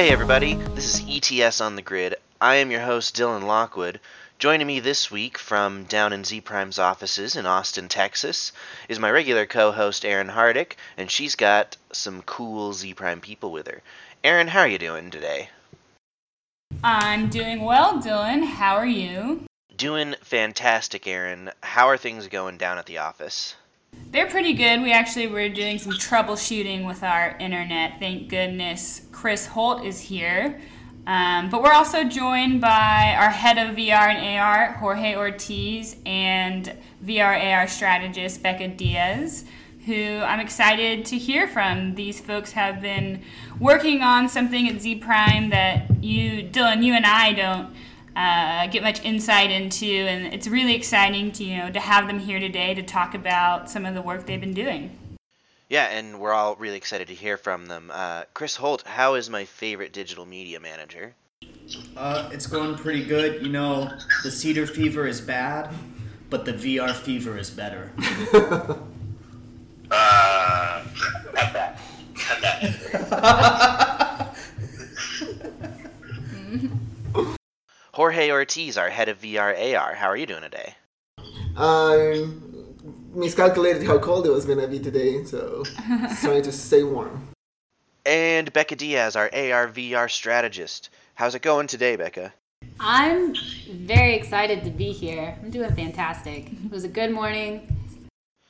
Hey everybody, this is ETS on the Grid. I am your host Dylan Lockwood. Joining me this week from down in Zpryme's offices in Austin, Texas, is my regular co-host Erin Hardick, and she's got some cool Zpryme people with her. Erin, how are you doing today? I'm doing well, Dylan. How are you? Doing fantastic, Erin. How are things going down at the office? They're pretty good. We actually were doing some troubleshooting with our internet. Thank goodness Chris Holt is here. Um, but we're also joined by our head of VR and AR, Jorge Ortiz, and VR AR strategist, Bekah Diaz, who I'm excited to hear from. These folks have been working on something at Zpryme that you, Dylan, you and I don't uh, get much insight into, and it's really exciting to you know to have them here today to talk about some of the work they've been doing. Yeah, and we're all really excited to hear from them. Uh, Chris Holt, how is my favorite digital media manager? Uh, it's going pretty good. You know, the cedar fever is bad, but the VR fever is better. Uh, cut that. Cut that. Jorge Ortiz, our head of VR AR, how are you doing today? I miscalculated how cold it was gonna be today, so I just trying to stay warm. And Bekah Diaz, our AR VR strategist. How's it going today, Bekah? I'm very excited to be here. I'm doing fantastic. It was a good morning.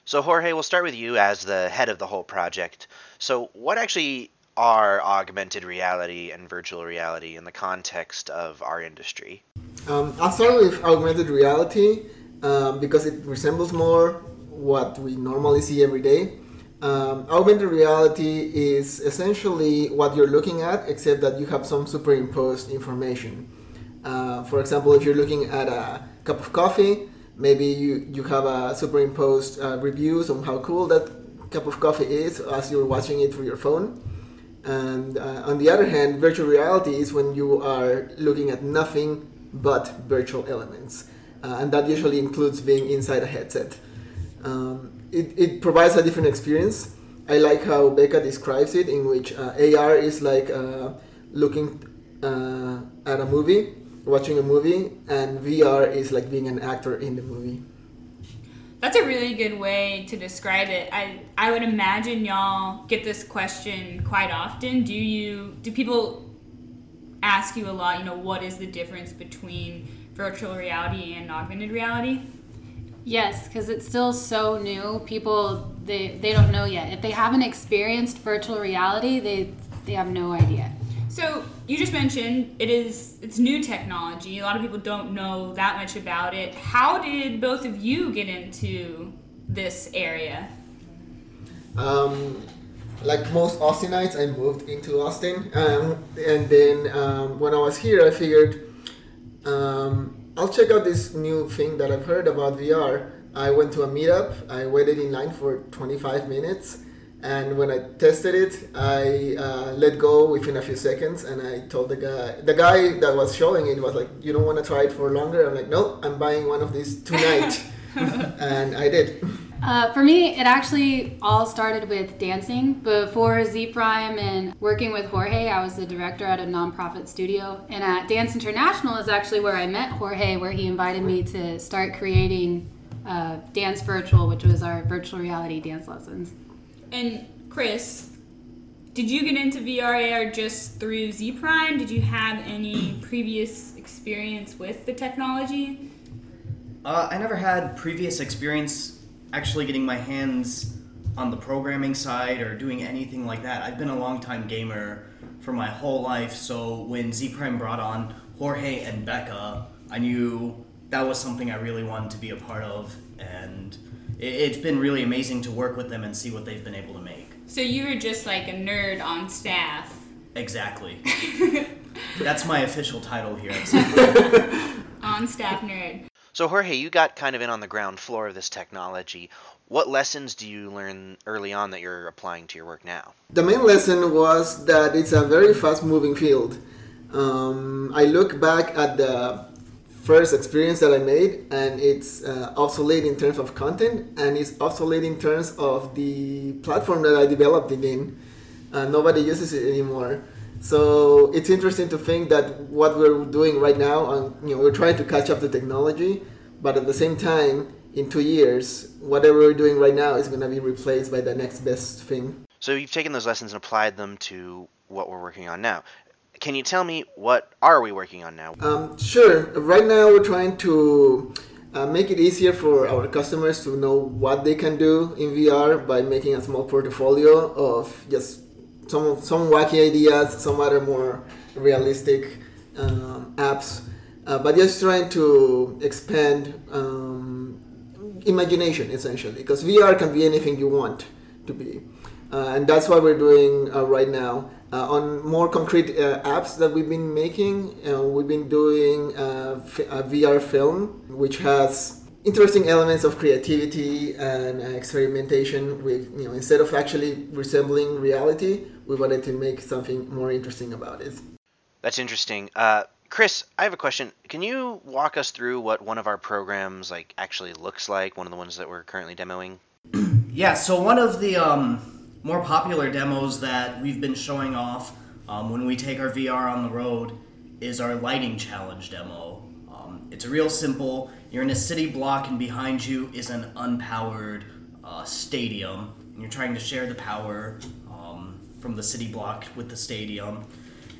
So, Jorge, we'll start with you as the head of the whole project. So, what actually are augmented reality and virtual reality in the context of our industry? Um, I'll start with augmented reality um, because it resembles more what we normally see every day. Um, augmented reality is essentially what you're looking at, except that you have some superimposed information. Uh, for example, if you're looking at a cup of coffee, maybe you, you have a superimposed uh, reviews on how cool that cup of coffee is as you're watching it through your phone. And uh, on the other hand, virtual reality is when you are looking at nothing but virtual elements. Uh, and that usually includes being inside a headset. Um, it, it provides a different experience. I like how Bekah describes it, in which uh, AR is like uh, looking uh, at a movie, watching a movie, and VR is like being an actor in the movie. That's a really good way to describe it. I I would imagine y'all get this question quite often. Do you do people ask you a lot, you know, what is the difference between virtual reality and augmented reality? Yes, because it's still so new. People they they don't know yet. If they haven't experienced virtual reality, they they have no idea. So you just mentioned it is it's new technology. A lot of people don't know that much about it. How did both of you get into this area? Um, like most Austinites, I moved into Austin, um, and then um, when I was here, I figured um, I'll check out this new thing that I've heard about VR. I went to a meetup. I waited in line for 25 minutes, and when I tested it, I uh, let go within a few seconds, and I told the guy, the guy that was showing it was like, "You don't want to try it for longer?" I'm like, "No, I'm buying one of these tonight," and I did. Uh, for me, it actually all started with dancing. Before Zpryme and working with Jorge, I was the director at a nonprofit studio. And at Dance International is actually where I met Jorge, where he invited me to start creating uh, Dance Virtual, which was our virtual reality dance lessons. And Chris, did you get into VR AR just through Zpryme? Did you have any previous experience with the technology? Uh, I never had previous experience actually getting my hands on the programming side or doing anything like that. I've been a long time gamer for my whole life, so when Zpryme brought on Jorge and Bekah, I knew that was something I really wanted to be a part of, and it, it's been really amazing to work with them and see what they've been able to make. So you were just like a nerd on staff. Exactly. That's my official title here. on staff nerd. So, Jorge, you got kind of in on the ground floor of this technology. What lessons do you learn early on that you're applying to your work now? The main lesson was that it's a very fast moving field. Um, I look back at the first experience that I made, and it's uh, obsolete in terms of content, and it's obsolete in terms of the platform that I developed it in. Uh, nobody uses it anymore. So it's interesting to think that what we're doing right now, and you know, we're trying to catch up the technology, but at the same time, in two years, whatever we're doing right now is going to be replaced by the next best thing. So you've taken those lessons and applied them to what we're working on now. Can you tell me what are we working on now? Um, sure. Right now, we're trying to uh, make it easier for our customers to know what they can do in VR by making a small portfolio of just some some wacky ideas, some other more realistic um, apps, uh, but just trying to expand um, imagination essentially, because VR can be anything you want to be, uh, and that's what we're doing uh, right now. Uh, on more concrete uh, apps that we've been making, uh, we've been doing a VR film, which has interesting elements of creativity and uh, experimentation. With you know, instead of actually resembling reality, we wanted to make something more interesting about it. That's interesting. Uh, Chris, I have a question. Can you walk us through what one of our programs like actually looks like? One of the ones that we're currently demoing. Yeah, so one of the um, more popular demos that we've been showing off um, when we take our VR on the road is our lighting challenge demo. It's real simple. You're in a city block, and behind you is an unpowered uh, stadium, and you're trying to share the power um, from the city block with the stadium.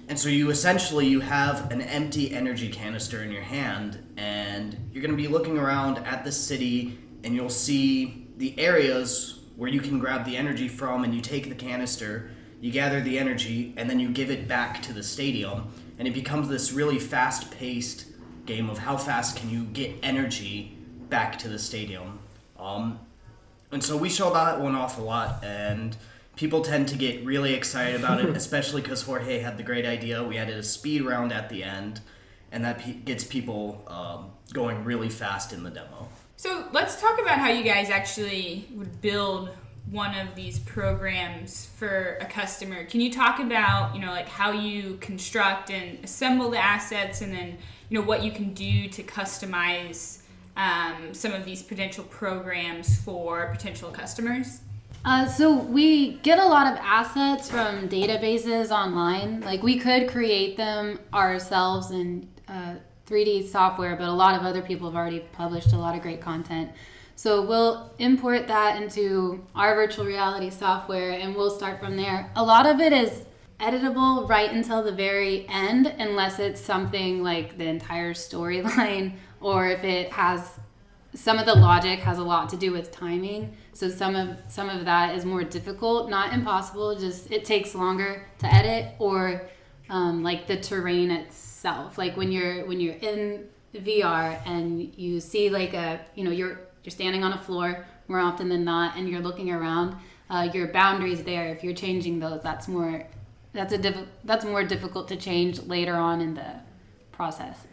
And so you essentially you have an empty energy canister in your hand, and you're going to be looking around at the city, and you'll see the areas where you can grab the energy from, and you take the canister, you gather the energy, and then you give it back to the stadium, and it becomes this really fast-paced game of how fast can you get energy back to the stadium. Um, and so we show that one off a lot, and people tend to get really excited about it, especially because Jorge had the great idea. We added a speed round at the end, and that pe- gets people um, going really fast in the demo. So let's talk about how you guys actually would build one of these programs for a customer. Can you talk about, you know, like how you construct and assemble the assets and then, you know, what you can do to customize um, some of these potential programs for potential customers? Uh, so we get a lot of assets from databases online. Like we could create them ourselves in uh, 3D software, but a lot of other people have already published a lot of great content. So we'll import that into our virtual reality software and we'll start from there. A lot of it is editable right until the very end, unless it's something like the entire storyline or if it has some of the logic has a lot to do with timing. So some of some of that is more difficult not impossible just it takes longer to edit or um, like the terrain itself. Like when you're when you're in vr and you see like a you know you're you're standing on a floor more often than not and you're looking around uh, your boundaries there if you're changing those that's more that's a diff- that's more difficult to change later on in the process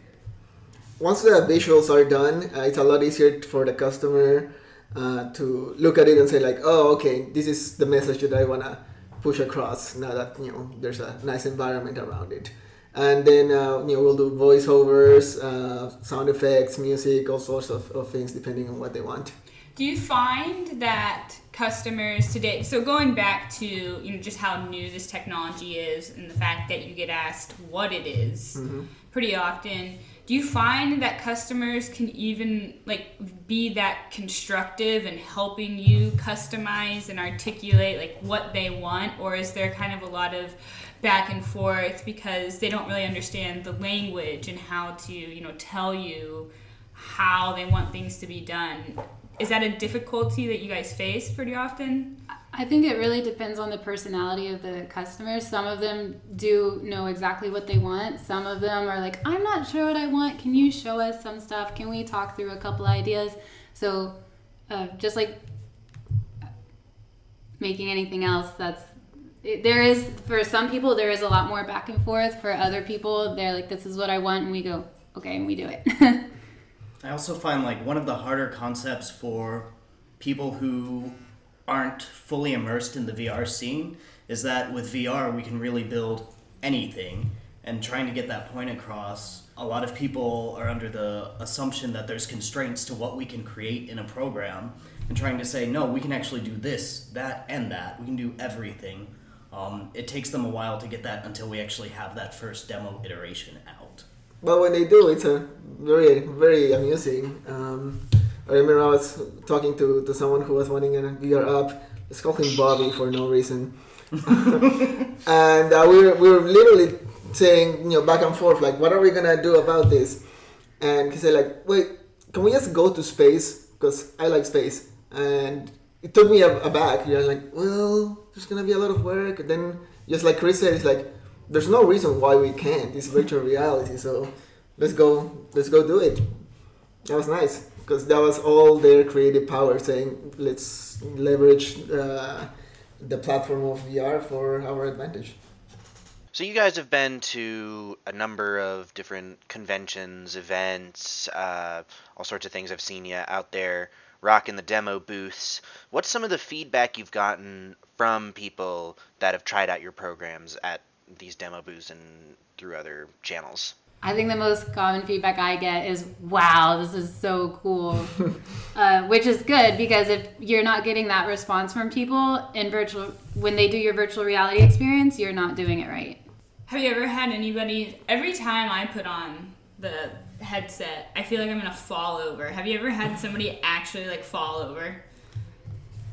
once the visuals are done, uh, it's a lot easier for the customer uh, to look at it and say like, oh, okay, this is the message that I wanna push across. Now that you know there's a nice environment around it, and then uh, you know we'll do voiceovers, uh, sound effects, music, all sorts of, of things depending on what they want. Do you find that customers today, so going back to you know just how new this technology is and the fact that you get asked what it is mm-hmm. pretty often, do you find that customers can even like be that constructive in helping you customize and articulate like what they want? Or is there kind of a lot of back and forth because they don't really understand the language and how to you know tell you how they want things to be done is that a difficulty that you guys face pretty often I think it really depends on the personality of the customers. Some of them do know exactly what they want. Some of them are like, I'm not sure what I want. Can you show us some stuff? Can we talk through a couple ideas? So, uh, just like making anything else, that's it, there is for some people there is a lot more back and forth. For other people, they're like, this is what I want, and we go, okay, and we do it. I also find like one of the harder concepts for people who aren't fully immersed in the VR scene is that with VR we can really build anything. And trying to get that point across a lot of people are under the assumption that there's constraints to what we can create in a program and trying to say no we can actually do this that and that. We can do everything. Um, it takes them a while to get that until we actually have that first demo iteration out. But when they do, it's a very very amusing. Um, I remember I was talking to, to someone who was wanting a VR app. Let's call him Bobby for no reason. and uh, we, were, we were literally saying, you know, back and forth, like, what are we gonna do about this? And he said, like, wait, can we just go to space? Because I like space. And it took me aback. You're like, well, there's gonna be a lot of work. And then, just like Chris said, it's like, there's no reason why we can't. It's virtual reality, so let's go, let's go do it. That was nice because that was all their creative power saying, let's leverage uh, the platform of VR for our advantage. So you guys have been to a number of different conventions, events, uh, all sorts of things. I've seen you out there rocking the demo booths. What's some of the feedback you've gotten from people that have tried out your programs at these demo booths and through other channels? I think the most common feedback I get is, wow, this is so cool. uh, which is good because if you're not getting that response from people in virtual, when they do your virtual reality experience, you're not doing it right. Have you ever had anybody, every time I put on the headset, I feel like I'm gonna fall over. Have you ever had somebody actually like fall over?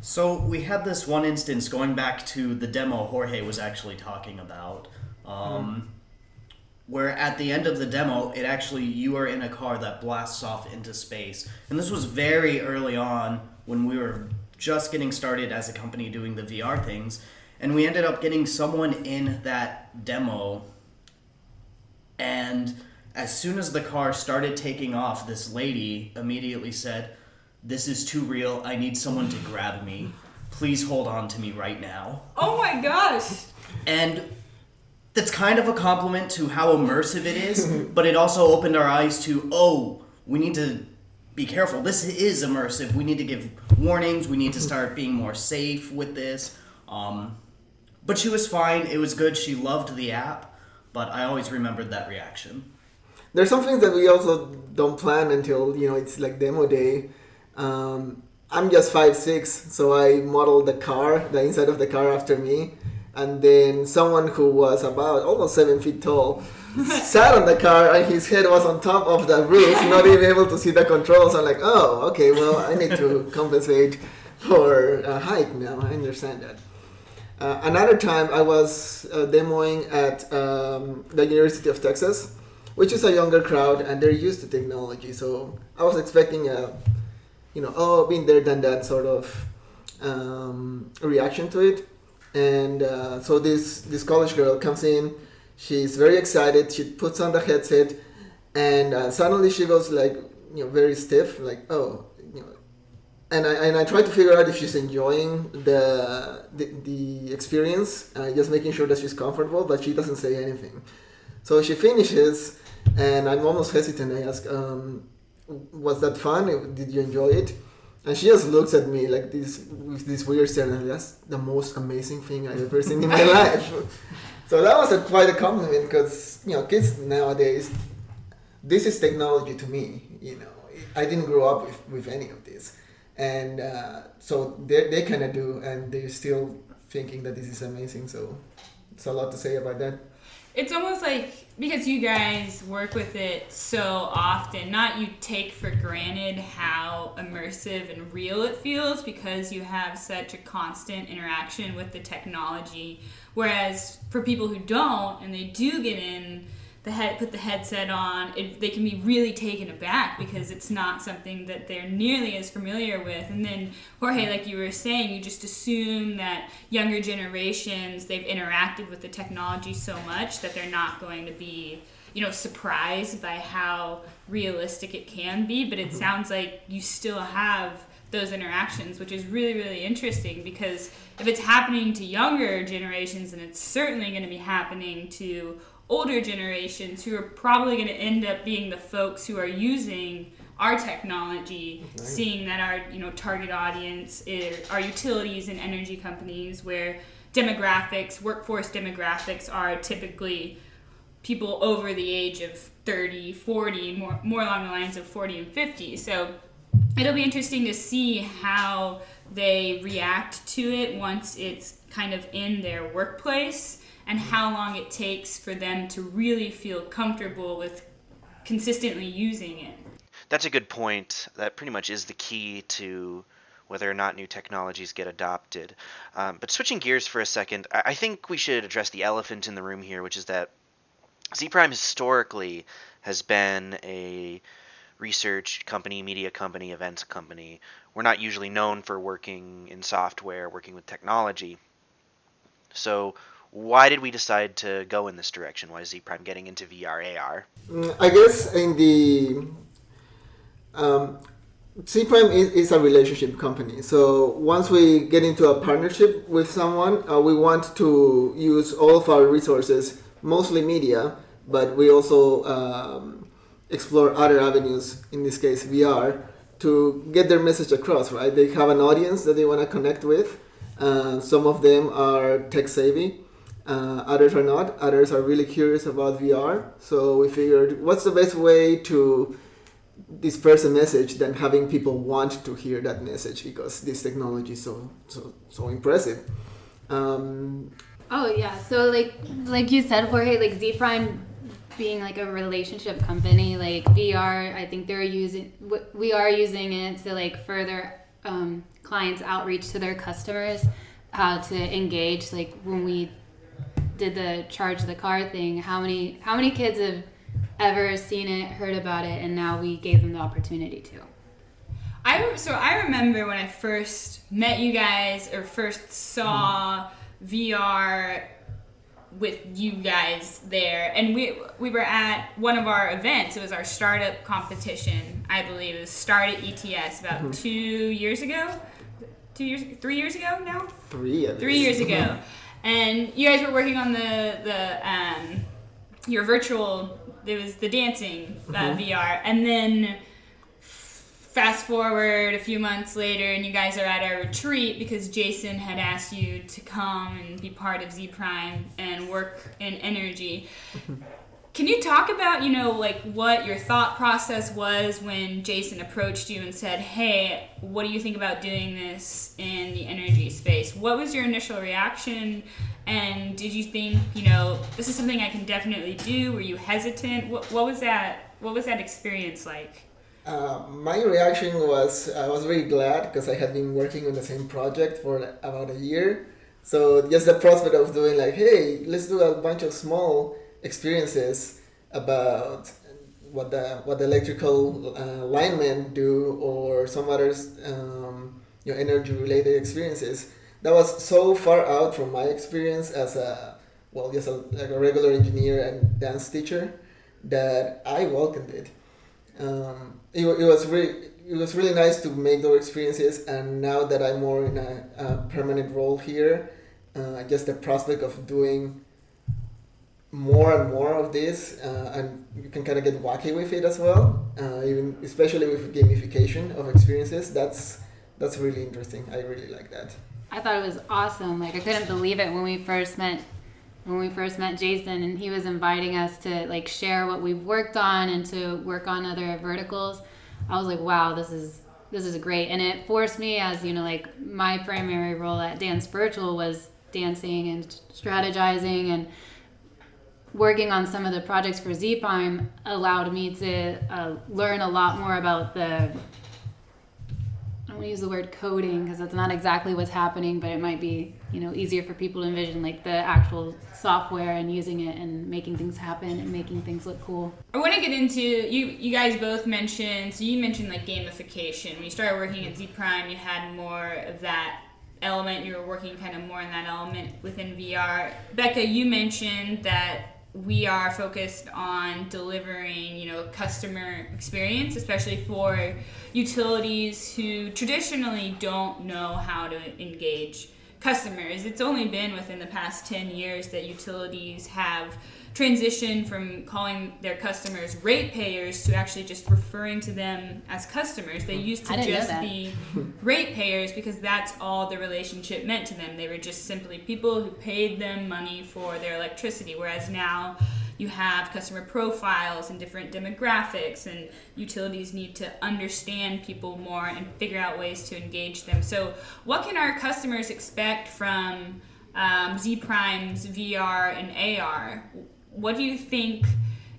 So we had this one instance going back to the demo Jorge was actually talking about, um, mm. where at the end of the demo, it actually you are in a car that blasts off into space, and this was very early on when we were just getting started as a company doing the VR things, and we ended up getting someone in that demo and as soon as the car started taking off this lady immediately said this is too real i need someone to grab me please hold on to me right now oh my gosh and that's kind of a compliment to how immersive it is but it also opened our eyes to oh we need to be careful this is immersive we need to give warnings we need to start being more safe with this um, but she was fine. It was good. She loved the app, but I always remembered that reaction. There's some things that we also don't plan until you know it's like demo day. Um, I'm just five six, so I modeled the car, the inside of the car after me, and then someone who was about almost seven feet tall sat on the car and his head was on top of the roof, not even able to see the controls. I'm like, oh, okay, well, I need to compensate for a height now. I understand that. Uh, another time I was uh, demoing at um, the University of Texas, which is a younger crowd and they're used to technology. So I was expecting a, you know, oh, been there, done that sort of um, reaction to it. And uh, so this this college girl comes in, she's very excited. She puts on the headset, and uh, suddenly she goes like, you know, very stiff, like, oh, and I, and I try to figure out if she's enjoying the the, the experience, uh, just making sure that she's comfortable, but she doesn't say anything. So she finishes, and I'm almost hesitant. I ask, um, "Was that fun? Did you enjoy it?" And she just looks at me like this with this weird stare, and that's the most amazing thing I've ever seen in my life. So that was a, quite a compliment because you know kids nowadays, this is technology to me. You know, I didn't grow up with, with any of this and uh, so they they kind of do, and they're still thinking that this is amazing. So it's a lot to say about that. It's almost like because you guys work with it so often, not you take for granted how immersive and real it feels because you have such a constant interaction with the technology. Whereas for people who don't and they do get in the head put the headset on, it, they can be really taken aback because it's not something that they're nearly as familiar with. And then Jorge, like you were saying, you just assume that younger generations they've interacted with the technology so much that they're not going to be you know surprised by how realistic it can be but it mm-hmm. sounds like you still have those interactions which is really really interesting because if it's happening to younger generations and it's certainly going to be happening to older generations who are probably going to end up being the folks who are using our technology, right. seeing that our you know target audience is our utilities and energy companies, where demographics, workforce demographics are typically people over the age of 30, 40, more more along the lines of 40 and 50. So it'll be interesting to see how they react to it once it's kind of in their workplace and how long it takes for them to really feel comfortable with consistently using it. That's a good point. That pretty much is the key to whether or not new technologies get adopted. Um, but switching gears for a second, I, I think we should address the elephant in the room here, which is that Zpryme historically has been a research company, media company, events company. We're not usually known for working in software, working with technology. So, why did we decide to go in this direction? Why is Zpryme getting into VR AR? Mm, I guess in the um, Zpryme is, is, a relationship company. So once we get into a partnership with someone, uh, we want to use all of our resources, mostly media, but we also um, explore other avenues, in this case VR, to get their message across, right? They have an audience that they want to connect with. Uh, some of them are tech savvy, uh, others are not. Others are really curious about VR. So we figured, what's the best way to disperse a message than having people want to hear that message because this technology is so so so impressive. Um, oh yeah, so like like you said, Jorge, like Zpryme being like a relationship company, like VR, I think they're using we are using it to like further um, clients' outreach to their customers, how to engage. Like when we did the charge the car thing, how many how many kids have ever seen it, heard about it, and now we gave them the opportunity to. I so I remember when I first met you guys or first saw mm. VR with you guys there and we we were at one of our events it was our startup competition i believe it was start at ets about mm-hmm. two years ago two years three years ago now three three years ago and you guys were working on the the um, your virtual it was the dancing uh, mm-hmm. vr and then fast forward a few months later and you guys are at our retreat because Jason had asked you to come and be part of Zpryme and work in energy. Can you talk about, you know, like what your thought process was when Jason approached you and said, "Hey, what do you think about doing this in the energy space?" What was your initial reaction? And did you think, you know, this is something I can definitely do? Were you hesitant? What, what was that? What was that experience like? Uh, my reaction was I was very glad because I had been working on the same project for about a year. So just the prospect of doing like, hey, let's do a bunch of small experiences about what the what the electrical uh, linemen do or some other um, you know, energy related experiences. That was so far out from my experience as a well, just a, like a regular engineer and dance teacher that I welcomed it. Um, it, it was really it was really nice to make those experiences and now that i'm more in a, a permanent role here uh, just the prospect of doing more and more of this uh, and you can kind of get wacky with it as well uh, even especially with gamification of experiences that's that's really interesting. I really like that. I thought it was awesome like i couldn't believe it when we first met when we first met Jason and he was inviting us to like share what we've worked on and to work on other verticals, I was like, wow, this is this is great. And it forced me as, you know, like my primary role at Dance Virtual was dancing and strategizing and working on some of the projects for Zpryme allowed me to uh, learn a lot more about the I don't want to use the word coding because that's not exactly what's happening, but it might be you know easier for people to envision like the actual software and using it and making things happen and making things look cool. I want to get into you. You guys both mentioned so you mentioned like gamification. When you started working at Zpryme, you had more of that element. You were working kind of more in that element within VR. Bekah, you mentioned that we are focused on delivering you know customer experience especially for utilities who traditionally don't know how to engage customers it's only been within the past 10 years that utilities have transitioned from calling their customers ratepayers to actually just referring to them as customers. They used to just be ratepayers because that's all the relationship meant to them. They were just simply people who paid them money for their electricity, whereas now you have customer profiles and different demographics and utilities need to understand people more and figure out ways to engage them so what can our customers expect from um, Zpryme's VR and AR. What do you think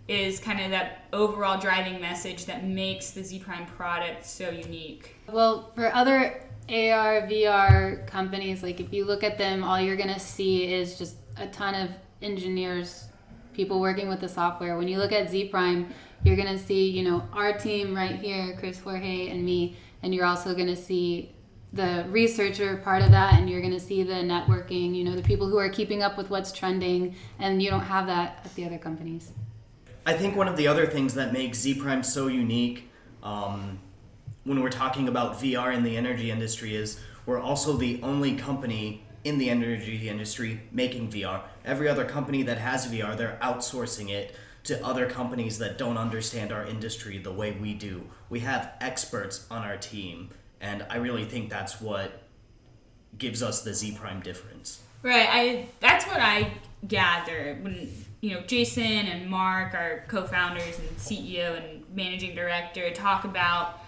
is kind of that overall driving message that makes the Zpryme product so unique? Well, for other AR, VR companies, like if you look at them, all you're going to see is just a ton of engineers, people working with the software. When you look at Zpryme, you're to see, you know, our team right here, Chris Jorge and me, and you're also to see the researcher part of that and you're going to see the networking, you know, the people who are keeping up with what's trending and you don't have that at the other companies. I think one of the other things that makes Zpryme so unique um, when we're talking about VR in the energy industry is we're also the only company in the energy industry making VR. Every other company that has VR, they're outsourcing it to other companies that don't understand our industry the way we do. We have experts on our team, and I really think that's what gives us the Zpryme difference. Right. I that's what I gather when you know Jason and Mark, our co-founders and CEO and managing director, talk about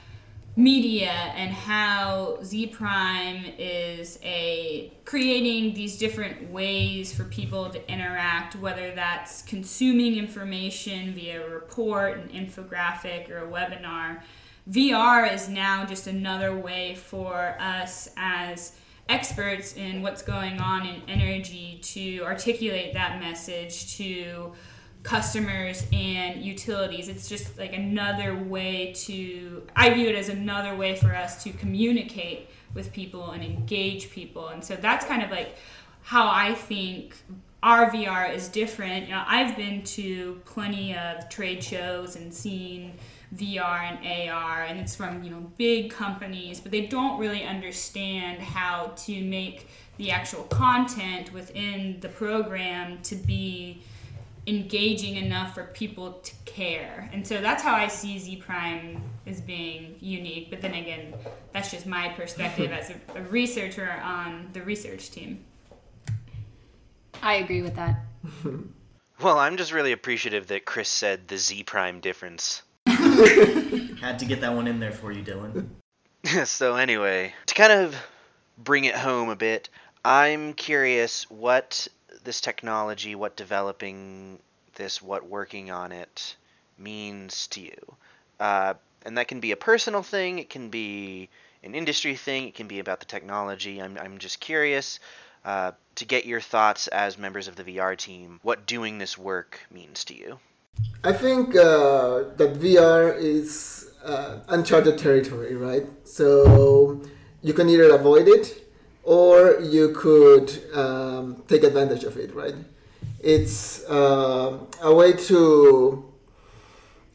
media and how Zpryme is a creating these different ways for people to interact, whether that's consuming information via a report, an infographic, or a webinar. VR is now just another way for us as experts in what's going on in energy to articulate that message to customers and utilities. It's just like another way to, I view it as another way for us to communicate with people and engage people. And so that's kind of like how I think our VR is different. You know, I've been to plenty of trade shows and seen VR and AR, and it's from you know big companies, but they don't really understand how to make the actual content within the program to be engaging enough for people to care. And so that's how I see Zpryme as being unique. But then again, that's just my perspective as a, a, researcher on the research team. I agree with that. well, I'm just really appreciative that Chris said the Zpryme difference. Had to get that one in there for you, Dylan. so, anyway, to kind of bring it home a bit, I'm curious what this technology, what developing this, what working on it means to you. Uh, and that can be a personal thing, it can be an industry thing, it can be about the technology. I'm, I'm just curious uh, to get your thoughts as members of the VR team, what doing this work means to you. I think uh, that VR is uh, uncharted territory, right? So you can either avoid it or you could um, take advantage of it, right? It's uh, a way to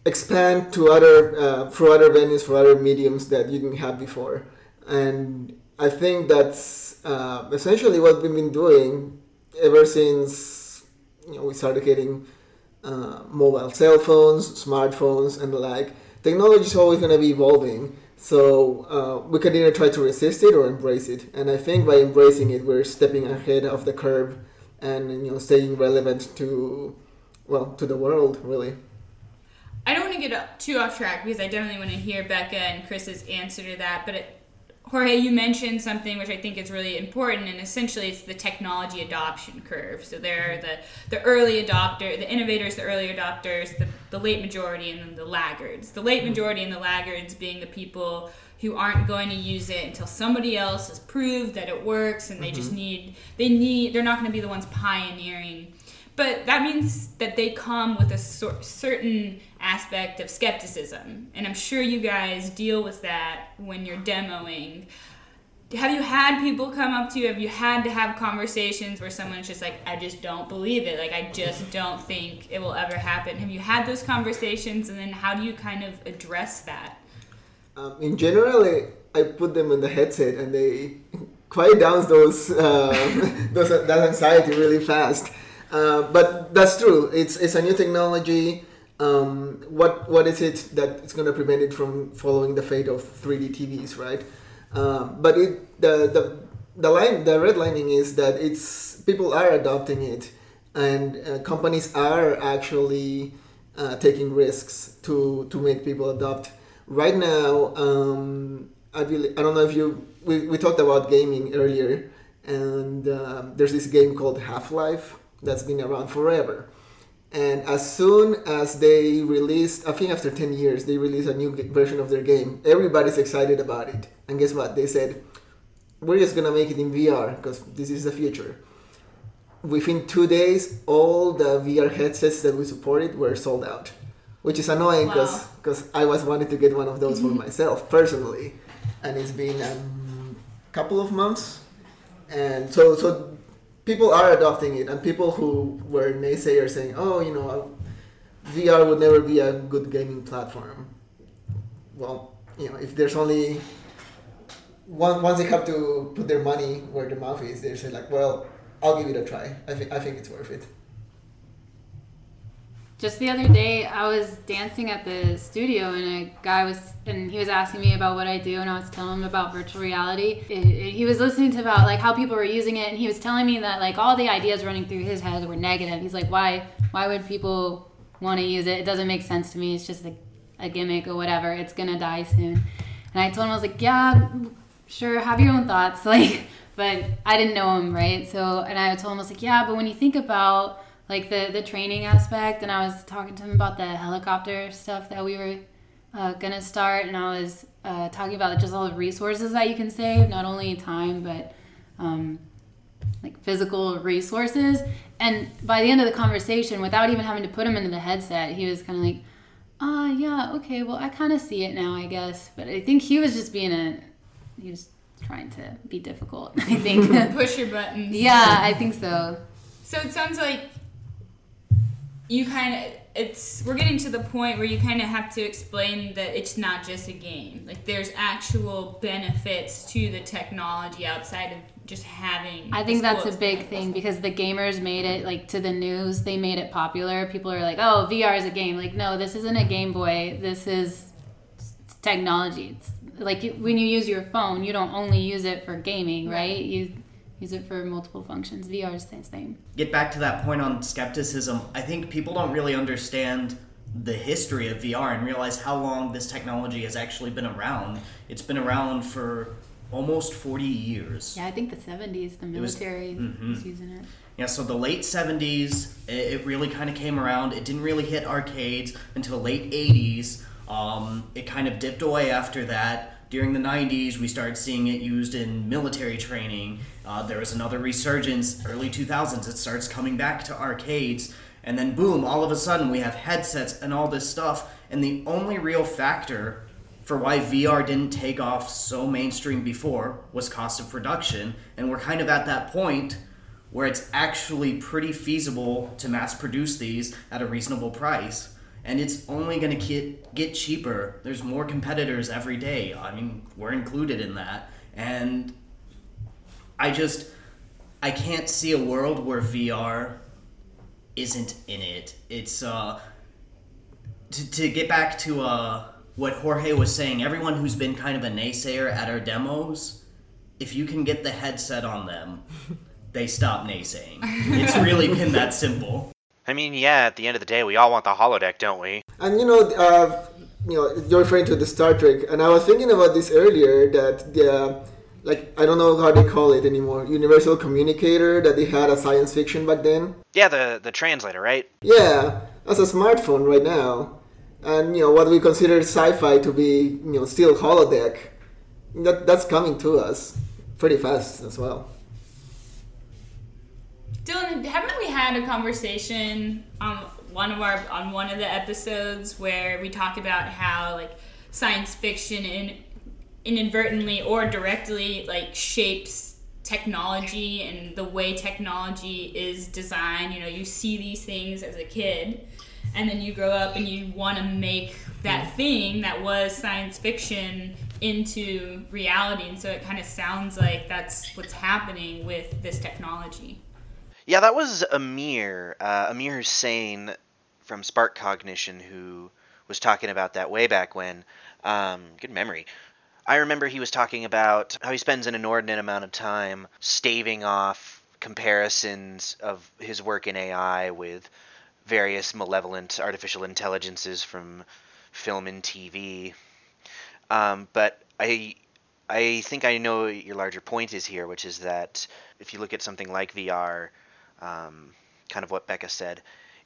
expand to other uh, through other venues for other mediums that you didn't have before, and I think that's uh, essentially what we've been doing ever since you know, we started getting uh, mobile cell phones, smartphones, and the like. Technology is always going to be evolving so uh, we can either try to resist it or embrace it. And I think by embracing it, we're stepping ahead of the curve and you know staying relevant to well to the world really. I don't want to get too off track because I definitely want to hear Bekah and Chris's answer to that. But it, Jorge, you mentioned something which I think is really important, and essentially it's the technology adoption curve. So there are the, the early adopter, the innovators, the early adopters, the, the late majority, and then the laggards. The late majority and the laggards being the people who aren't going to use it until somebody else has proved that it works, and they mm-hmm. just need they need they're not going to be the ones pioneering but that means that they come with a certain aspect of skepticism. And I'm sure you guys deal with that when you're demoing. Have you had people come up to you? Have you had to have conversations where someone's just like, I just don't believe it. Like, I just don't think it will ever happen. Have you had those conversations? And then how do you kind of address that? Um, in general, I, put them in the headset and they quiet down those, uh, those that anxiety really fast. Uh, but that's true. It's it's a new technology. Um, what what is it that is going to prevent it from following the fate of 3D TVs, right? Um, but it the the the line the red lining is that it's people are adopting it, and uh, companies are actually uh, taking risks to to make people adopt. Right now, um, I really I don't know if you we, we talked about gaming earlier and um, there's this game called Half Life that's been around forever. And as soon as they released, I think after 10 years, they released a new version of their game, everybody's excited about it. And guess what? They said, we're just gonna make it in VR because this is the future. Within two days, all the VR headsets that we supported were sold out, which is annoying because Wow. I was wanted to get one of those for mm-hmm. myself personally, and it's been a couple of months, and so so people are adopting it, and people who were naysayers saying, oh, you know, VR would never be a good gaming platform. Well, you know, if there's only one, once they have to put their money where their mouth is, they say like, well, I'll give it a try. I think I think it's worth it. Just the other day, I was dancing at the studio, and a guy was, and he was asking me about what I do, and I was telling him about virtual reality. It, it- he was listening to about like how people were using it, and he was telling me that like all the ideas running through his head were negative. He's like, why, why would people want to use it? It doesn't make sense to me. It's just a, a gimmick or whatever. It's gonna die soon. And I told him I was like, yeah, sure, have your own thoughts, like. But I didn't know him, right? So, and I told him I was like, yeah, but when you think about like the the training aspect and i was talking to him about the helicopter stuff that we were uh, gonna start and i was uh, talking about just all the resources that you can save not only time but um, like physical resources. And by the end of the conversation without even having to put him into the headset he was kind of like uh yeah okay well i kind of see it now i guess. But i think he was just being a he was trying to be difficult i think. Push your buttons. yeah i think so. So it sounds like you kind of it's we're getting to the point where you kind of have to explain that it's not just a game. Like there's actual benefits to the technology outside of just having. I think that's a big thing because the gamers made it like to the news. They made it popular. People are like, "Oh, VR is a game." Like, no, this isn't a Game Boy. This is technology. It's like when you use your phone, you don't only use it for gaming, right? You use it for multiple functions. VR is the same. Get back to that point on skepticism. I think people don't really understand the history of VR and realize how long this technology has actually been around. It's been around for almost 40 years. Yeah, I think the '70s, the was- military mhm. was using it. Yeah, so the late 70s, it, it really kind of came around. It didn't really hit arcades until late 80s. Um, it kind of dipped away after that. During the 90s, we started seeing it used in military training. Uh, there was another resurgence, early 2000s, it starts coming back to arcades. And then, boom, all of a sudden, we have headsets and all this stuff. And the only real factor for why VR didn't take off so mainstream before was cost of production. And we're kind of at that point where it's actually pretty feasible to mass produce these at a reasonable price. And it's only going to get, get cheaper. There's more competitors every day. I mean, we're included in that. And I just, I can't see a world where VR isn't in it. It's, uh, to, to get back to uh, what Jorge was saying, everyone who's been kind of a naysayer at our demos, if you can get the headset on them, they stop naysaying. It's really been that simple. I mean, yeah, at the end of the day, we all want the holodeck, don't we? And you know, uh, you know, you're referring to the Star Trek, and I was thinking about this earlier. That the like I don't know how they call it anymore, universal communicator that they had a science fiction back then. Yeah, the the translator, right? Yeah, that's a smartphone right now, and you know what we consider sci-fi to be, you know, still holodeck. That that's coming to us pretty fast as well. Dylan, haven't we had a conversation on one of our on one of the episodes where we talked about how like science fiction in, inadvertently or directly like shapes technology and the way technology is designed. You know, you see these things as a kid, and then you grow up and you want to make that thing that was science fiction into reality. And so it kind of sounds like that's what's happening with this technology. Yeah, that was Amir, uh, Amir Husain from SparkCognition, who was talking about that way back when. Um, good memory. I remember he was talking about how he spends an inordinate amount of time staving off comparisons of his work in AI with various malevolent artificial intelligences from film and TV. Um, but I I think I know your larger point is here, which is that if you look at something like VR, um, kind of what Bekah said,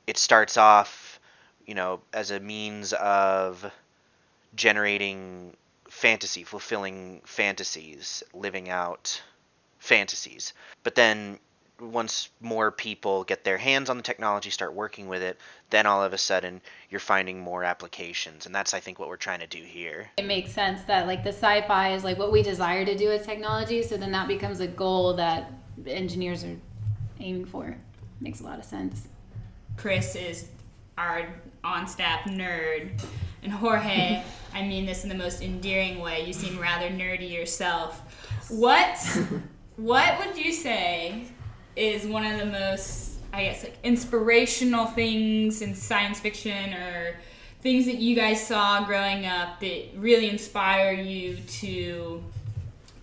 it starts off, you know, as a means of generating fantasy, fulfilling fantasies, living out fantasies. But then once more people get their hands on the technology, start working with it, then all of a sudden you're finding more applications. And that's, I think, what we're trying to do here. It makes sense that like the sci-fi is like what we desire to do with technology, so then that becomes a goal that engineers are aiming for. Makes a lot of sense. Chris is our on staff nerd. And Jorge, I mean this in the most endearing way. You seem rather nerdy yourself. What what would you say is one of the most I guess like inspirational things in science fiction or things that you guys saw growing up that really inspire you to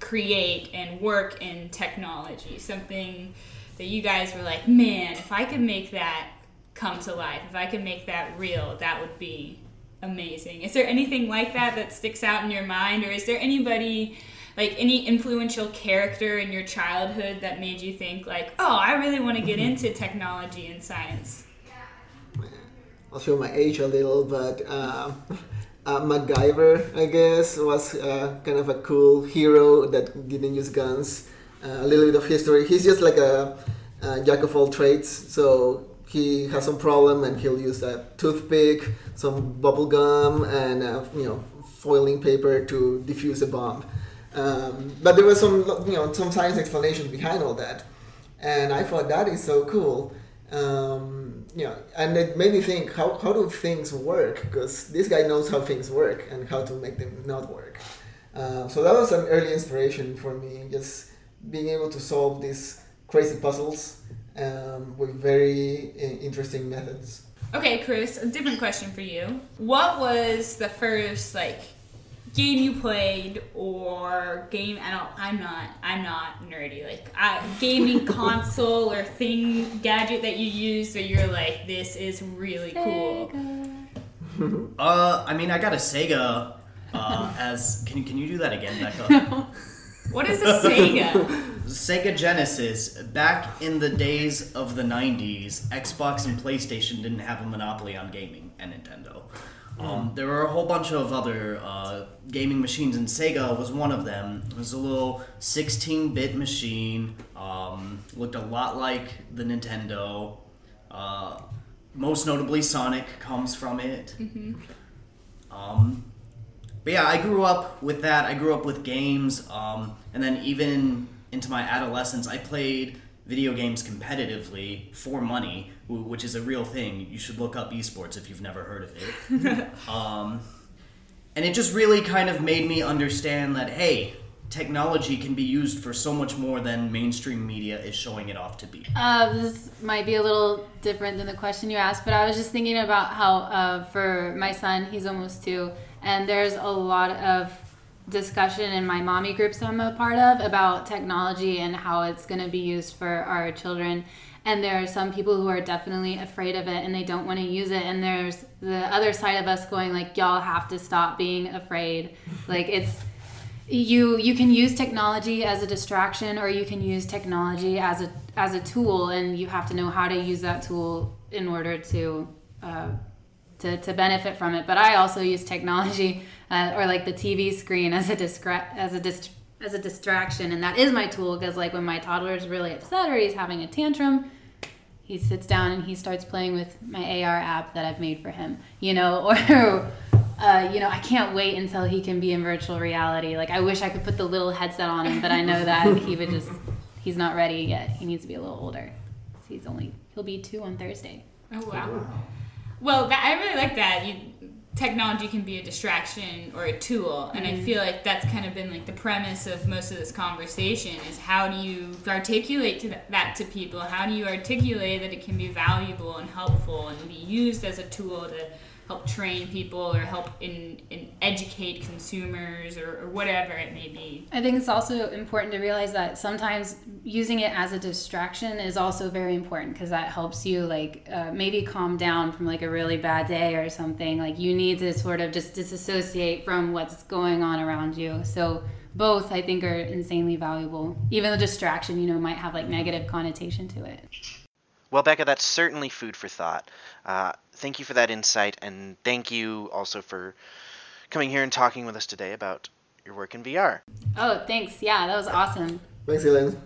create and work in technology? Something that you guys were like, man, if I could make that come to life, if I could make that real, that would be amazing. Is there anything like that that sticks out in your mind, or is there anybody? Like any influential character in your childhood that made you think like, oh, I really want to get into technology and science. I'll show my age a little, but uh, uh, MacGyver, I guess, was uh, kind of a cool hero that didn't use guns. A little bit of history. He's just like a, a jack of all trades. So he has some problem and he'll use a toothpick, some bubble gum, and uh, you know foiling paper to defuse a bomb. Um, but there was some you know some science explanation behind all that, and I thought that is so cool. Um, you know, and it made me think how, how do things work? Because this guy knows how things work and how to make them not work. Uh, so that was an early inspiration for me, just being able to solve these crazy puzzles um, with very uh, interesting methods. Okay, Chris, a different question for you. What was the first like game you played or game I don't I'm not I'm not nerdy like uh, gaming console or thing gadget that you use that you're like this is really cool. Uh, I mean, I got a Sega. Uh, as can can you do that again, Bekah? What is a Sega? Sega Genesis. Back in the days of the '90s, Xbox and PlayStation didn't have a monopoly on gaming, and Nintendo. Um, there were a whole bunch of other uh, gaming machines, and Sega was one of them. It was a little 16-bit machine. Um, looked a lot like the Nintendo. Uh, most notably, Sonic comes from it. Um, but yeah, I grew up with that. I grew up with games, um, and then even into my adolescence, I played video games competitively for money, which is a real thing. You should look up esports if you've never heard of it. um, and it just really kind of made me understand that hey, technology can be used for so much more than mainstream media is showing it off to be. Uh, this might be a little different than the question you asked, but I was just thinking about how uh, for my son, he's almost two, and there's a lot of discussion in my mommy groups I'm a part of about technology and how it's going to be used for our children. And there are some people who are definitely afraid of it and they don't want to use it. And there's the other side of us going like, y'all have to stop being afraid. Like it's you you can use technology as a distraction or you can use technology as a as a tool and you have to know how to use that tool in order to uh, to, to benefit from it. But i also use technology uh, or like the tv screen as a as a dist- as a distraction. And that is my tool because like when my toddler is really upset or he's having a tantrum he sits down and he starts playing with my AR app that I've made for him, you know, or uh, you know, I can't wait until he can be in virtual reality. Like I wish I could put the little headset on him, but I know that he would just he's not ready yet. He needs to be a little older. He's only he'll be 2 on Thursday. Oh wow. Well, that, I really like that. You, technology can be a distraction or a tool, and I feel like that's kind of been like the premise of most of this conversation is how do you articulate to that, that to people? How do you articulate that it can be valuable and helpful and be used as a tool to help train people or help in, in educate consumers or, or whatever it may be. I think it's also important to realize that sometimes using it as a distraction is also very important because that helps you like uh, maybe calm down from like a really bad day or something. Like you need to sort of just disassociate from what's going on around you. So both I think are insanely valuable. Even the distraction, you know, might have like negative connotation to it. Well, Bekah, that's certainly food for thought. Uh, thank you for that insight, and thank you also for coming here and talking with us today about your work in VR. Oh, thanks. Yeah, that was awesome. Thanks, Dylan.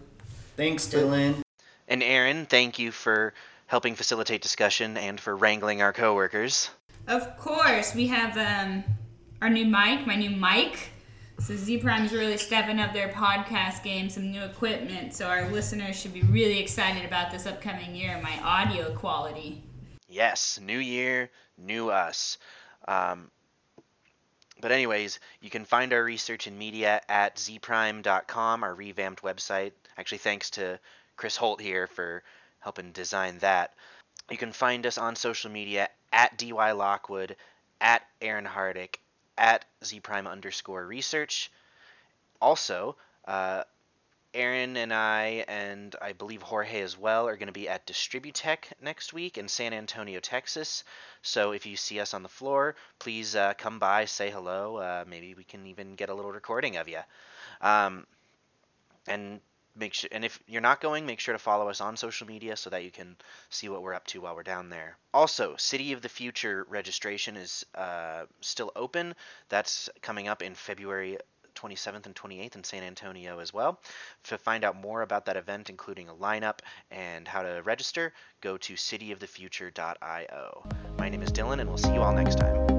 Thanks, Dylan. And Erin, thank you for helping facilitate discussion and for wrangling our coworkers. Of course, we have um, our new mic, my new mic. So Zpryme's really stepping up their podcast game, some new equipment. So our listeners should be really excited about this upcoming year, my audio quality. Yes, new year, new us. Um, but anyways, you can find our research and media at zpryme.com, our revamped website. Actually, thanks to Chris Holt here for helping design that. You can find us on social media at DY Lockwood, at Erin Hardick, at zprime underscore research. Also, uh, Erin and I, and I believe Jorge as well, are going to be at Distributech next week in San Antonio, Texas. So if you see us on the floor, please uh, come by, say hello. Uh, maybe we can even get a little recording of you. Um, and make sure, and if you're not going, make sure to follow us on social media so that you can see what we're up to while we're down there. Also, City of the Future registration is uh, still open. That's coming up in February 27th and 28th in San Antonio as well. To find out more about that event, including a lineup and how to register, go to cityofthefuture.io. My name is Dylan, and we'll see you all next time.